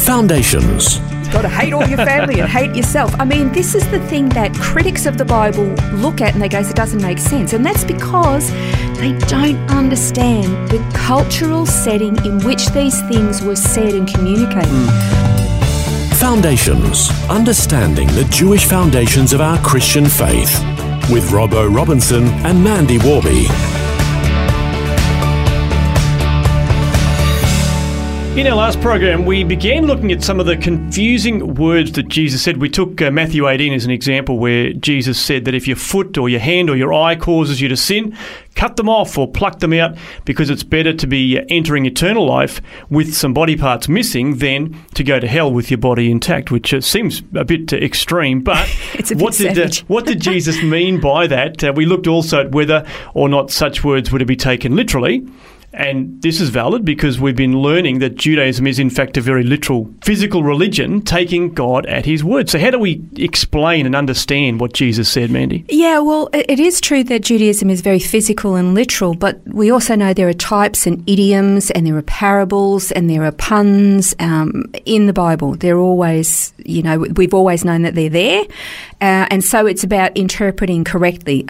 Foundations. You've got to hate all your family and hate yourself. I mean, this is the thing that critics of the Bible look at and they go, it doesn't make sense. And that's because they don't understand the cultural setting in which these things were said and communicated. Foundations. Understanding the Jewish foundations of our Christian faith. With Robbo Robinson and Mandy Warby. In our last program, we began looking at some of the confusing words that Jesus said. We took uh, Matthew 18 as an example where Jesus said that if your foot or your hand or your eye causes you to sin, cut them off or pluck them out because it's better to be entering eternal life with some body parts missing than to go to hell with your body intact, which uh, seems a bit uh, extreme. But bit what, did, uh, what did Jesus mean by that? Uh, we looked also at whether or not such words were to be taken literally. And this is valid because we've been learning that Judaism is, in fact, a very literal physical religion, taking God at his word. So, how do we explain and understand what Jesus said, Mandy? Yeah, well, it is true that Judaism is very physical and literal, but we also know there are types and idioms, and there are parables, and there are puns um, in the Bible. They're always, you know, we've always known that they're there, uh, and so it's about interpreting correctly.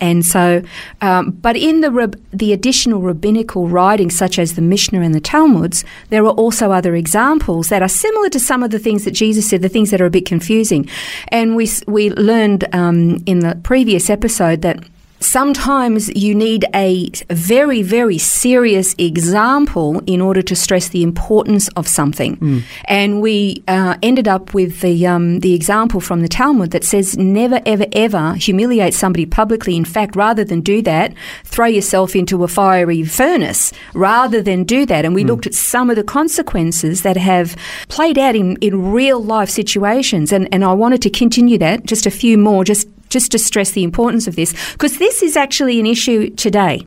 And so, um, but in the rab- the additional rabbinical writings, such as the Mishnah and the Talmuds, there are also other examples that are similar to some of the things that Jesus said, the things that are a bit confusing. And we we learned um, in the previous episode that. Sometimes you need a very, very serious example in order to stress the importance of something. And we uh, ended up with the um, the example from the Talmud that says, "Never, ever, ever humiliate somebody publicly. In fact, rather than do that, throw yourself into a fiery furnace. Rather than do that." And we looked at some of the consequences that have played out in, in real life situations. And and I wanted to continue that just a few more, just just to stress the importance of this, because this is actually an issue today.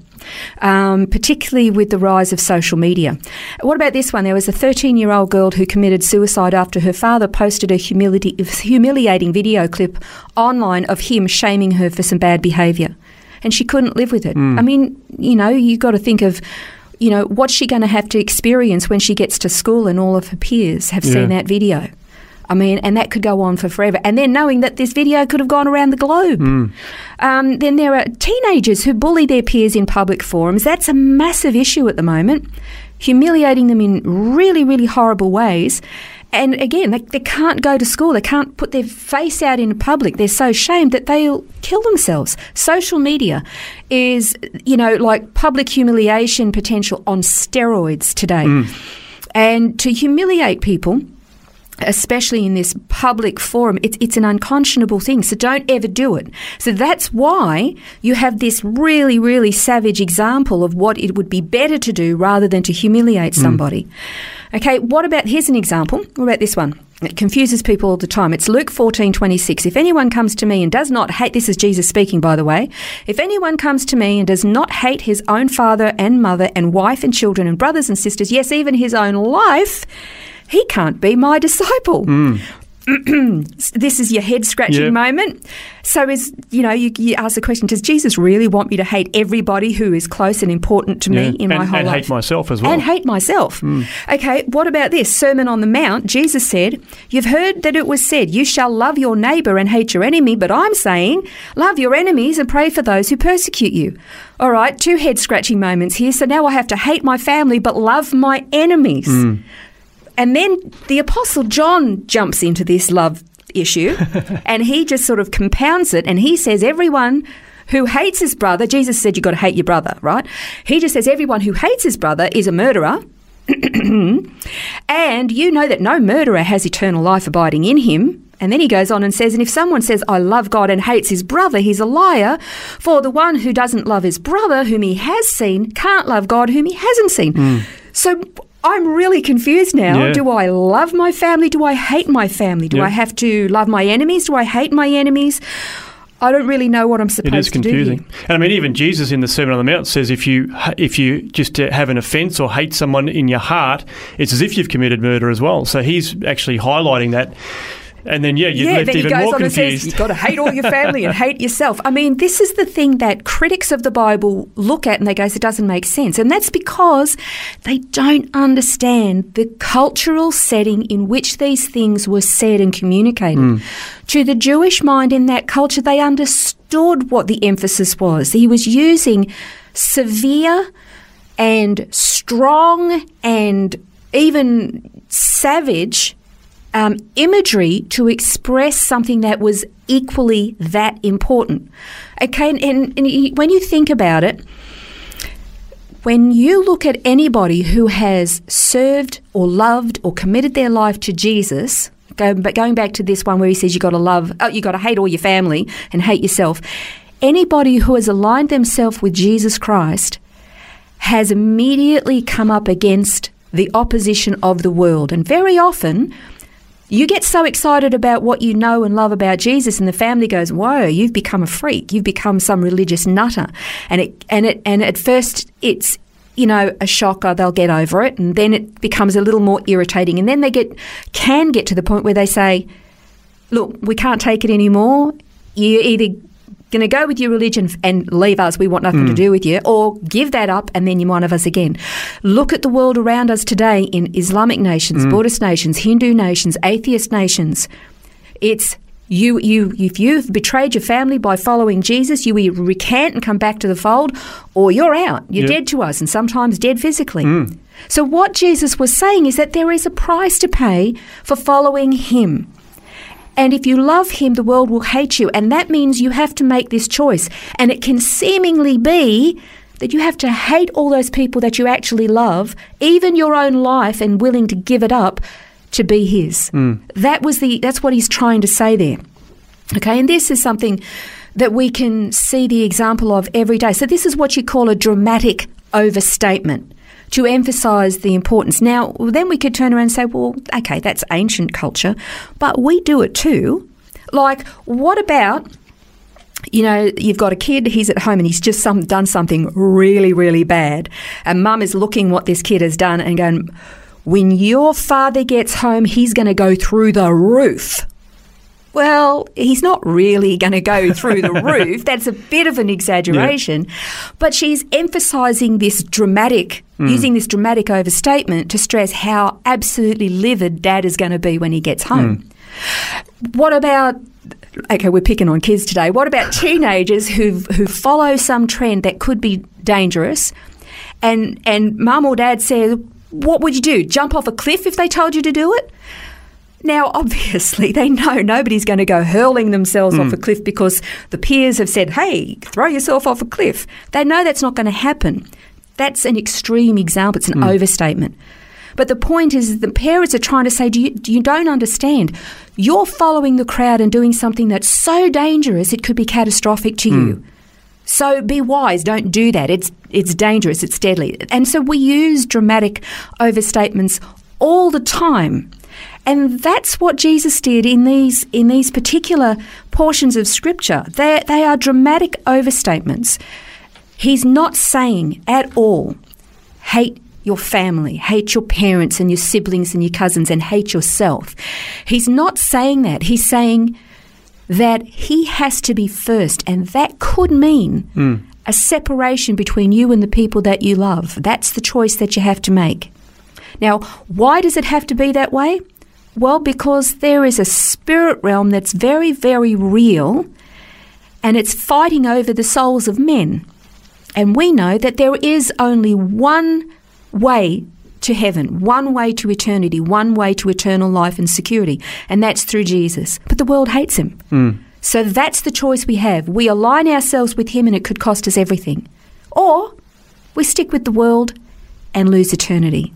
Um, particularly with the rise of social media. What about this one? There was a 13 year old girl who committed suicide after her father posted a humility, humiliating video clip online of him shaming her for some bad behaviour. And she couldn't live with it. I mean, you know, you've got to think of. You know, what's she going to have to experience when she gets to school and all of her peers have seen that video? I mean, and that could go on for forever. And then knowing that this video could have gone around the globe. Um, then there are teenagers who bully their peers in public forums. That's a massive issue at the moment, humiliating them in really, really horrible ways. And again, they, they can't go to school. They can't put their face out in public. They're so ashamed that they'll kill themselves. Social media is, you know, like public humiliation potential on steroids today. And to humiliate people, especially in this public forum, it's, it's an unconscionable thing. So don't ever do it. So that's why you have this really, really savage example of what it would be better to do rather than to humiliate hmm. somebody. Okay, what about, here's an example. What about this one? It confuses people all the time. It's Luke 14, 26. If anyone comes to me and does not hate, this is Jesus speaking, by the way. If anyone comes to me and does not hate his own father and mother and wife and children and brothers and sisters, yes, even his own life, he can't be my disciple. Hmm. this is your head scratching Yeah. moment. So, is you know, you, you ask the question: Does Jesus really want me to hate everybody who is close and important to me in and, my whole and life? hate myself as well. And hate myself. Hmm. Okay, what about this? Sermon on the Mount, Jesus said, You've heard that it was said, You shall love your neighbour and hate your enemy, but I'm saying, Love your enemies and pray for those who persecute you. All right, two head scratching moments here. So now I have to hate my family but love my enemies. Hmm. And then the Apostle John jumps into this love issue and he just sort of compounds it and he says, Everyone who hates his brother, Jesus said you've got to hate your brother, right? He just says, Everyone who hates his brother is a murderer. and you know that no murderer has eternal life abiding in him. And then he goes on and says, And if someone says, I love God and hates his brother, he's a liar. For the one who doesn't love his brother, whom he has seen, can't love God, whom he hasn't seen. Hmm. So I'm really confused now. Yeah. Do I love my family? Do I hate my family? Do Yeah. I have to love my enemies? Do I hate my enemies? I don't really know what I'm supposed to do. It is confusing. And I mean, even Jesus in the Sermon on the Mount says if you if you just uh, have an offence or hate someone in your heart, it's as if you've committed murder as well. So he's actually highlighting that. And then yeah, you're yeah, left even more on and says confused. you've got to hate all your family and hate yourself. I mean, this is the thing that critics of the Bible look at and they go, it doesn't make sense. And that's because they don't understand the cultural setting in which these things were said and communicated. Hmm. To the Jewish mind in that culture, they understood what the emphasis was. He was using severe and strong and even savage um, imagery to express something that was equally that important. Okay, and, and, and when you think about it, when you look at anybody who has served or loved or committed their life to Jesus, go, but going back to this one where he says you got to love, oh, you got to hate all your family and hate yourself. Anybody who has aligned themselves with Jesus Christ has immediately come up against the opposition of the world. And very often, you get so excited about what you know and love about Jesus, and the family goes, "Whoa, you've become a freak. You've become some religious nutter." And it and it and at first it's you know a shocker. They'll get over it, and then it becomes a little more irritating, and then they get can get to the point where they say, "Look, we can't take it anymore. You either." Going to go with your religion and leave us. We want nothing to hmm. do with you, or give that up, and then you're one of us again. Look at the world around us today in Islamic nations, hmm. Buddhist nations, Hindu nations, atheist nations. It's you, you. If you've betrayed your family by following Jesus, you either recant and come back to the fold, or you're out. You're Yeah. dead to us, and sometimes dead physically. Hmm. So what Jesus was saying is that there is a price to pay for following Him. And if you love him, the world will hate you. And that means you have to make this choice. And it can seemingly be that you have to hate all those people that you actually love, even your own life, and willing to give it up to be his. Mm. That was the that's what he's trying to say there. Okay, and this is something that we can see the example of every day. So this is what you call a dramatic overstatement to emphasize the importance. Now, then we could turn around and say, well, okay, that's ancient culture, but we do it too. Like, what about you know, you've got a kid, he's at home and he's just some, done something really, really bad. And mum is looking what this kid has done and going, when your father gets home, he's going to go through the roof. Well, he's not really going to go through the roof. That's a bit of an exaggeration. But she's emphasizing this dramatic, hmm. using this dramatic overstatement to stress how absolutely livid dad is going to be when he gets home. Hmm. What about okay, we're picking on kids today. What about teenagers who who follow some trend that could be dangerous, and and mum or dad says, "What would you do? Jump off a cliff if they told you to do it?" Now, obviously, they know nobody's going to go hurling themselves off a hmm. cliff because the peers have said, "Hey, throw yourself off a cliff." They know that's not going to happen. That's an extreme example. It's an hmm. overstatement. But the point is, the parents are trying to say, do you, you don't understand. You're following the crowd and doing something that's so dangerous it could be catastrophic to you. Hmm. So be wise. Don't do that. It's it's dangerous. It's deadly. And so we use dramatic overstatements all the time. And that's what Jesus did in these in these particular portions of scripture. They they are dramatic overstatements. He's not saying at all hate your family, hate your parents and your siblings and your cousins, and hate yourself. He's not saying that. He's saying that he has to be first, and that could mean hmm. a separation between you and the people that you love. That's the choice that you have to make. Now, why does it have to be that way? Well, because there is a spirit realm that's very, very real, and it's fighting over the souls of men. And we know that there is only one way to heaven, one way to eternity, one way to eternal life and security, and that's through Jesus. But the world hates him. Hmm. So that's the choice we have. We align ourselves with him and it could cost us everything. Or we stick with the world and lose eternity.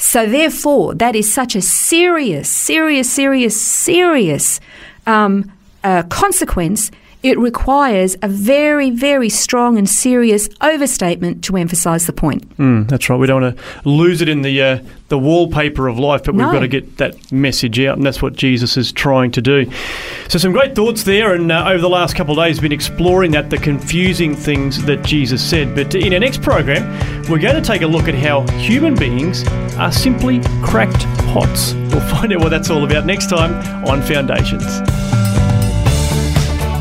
So therefore, that is such a serious, serious, serious, serious um, uh, consequence it requires a very, very strong and serious overstatement to emphasise the point. Mm, that's right. We don't want to lose it in the uh, the wallpaper of life, but No. we've got to get that message out, and that's what Jesus is trying to do. So, some great thoughts there, and uh, over the last couple of days, been exploring that, the confusing things that Jesus said. But in our next program, we're going to take a look at how human beings are simply cracked pots. We'll find out what that's all about next time on Foundations.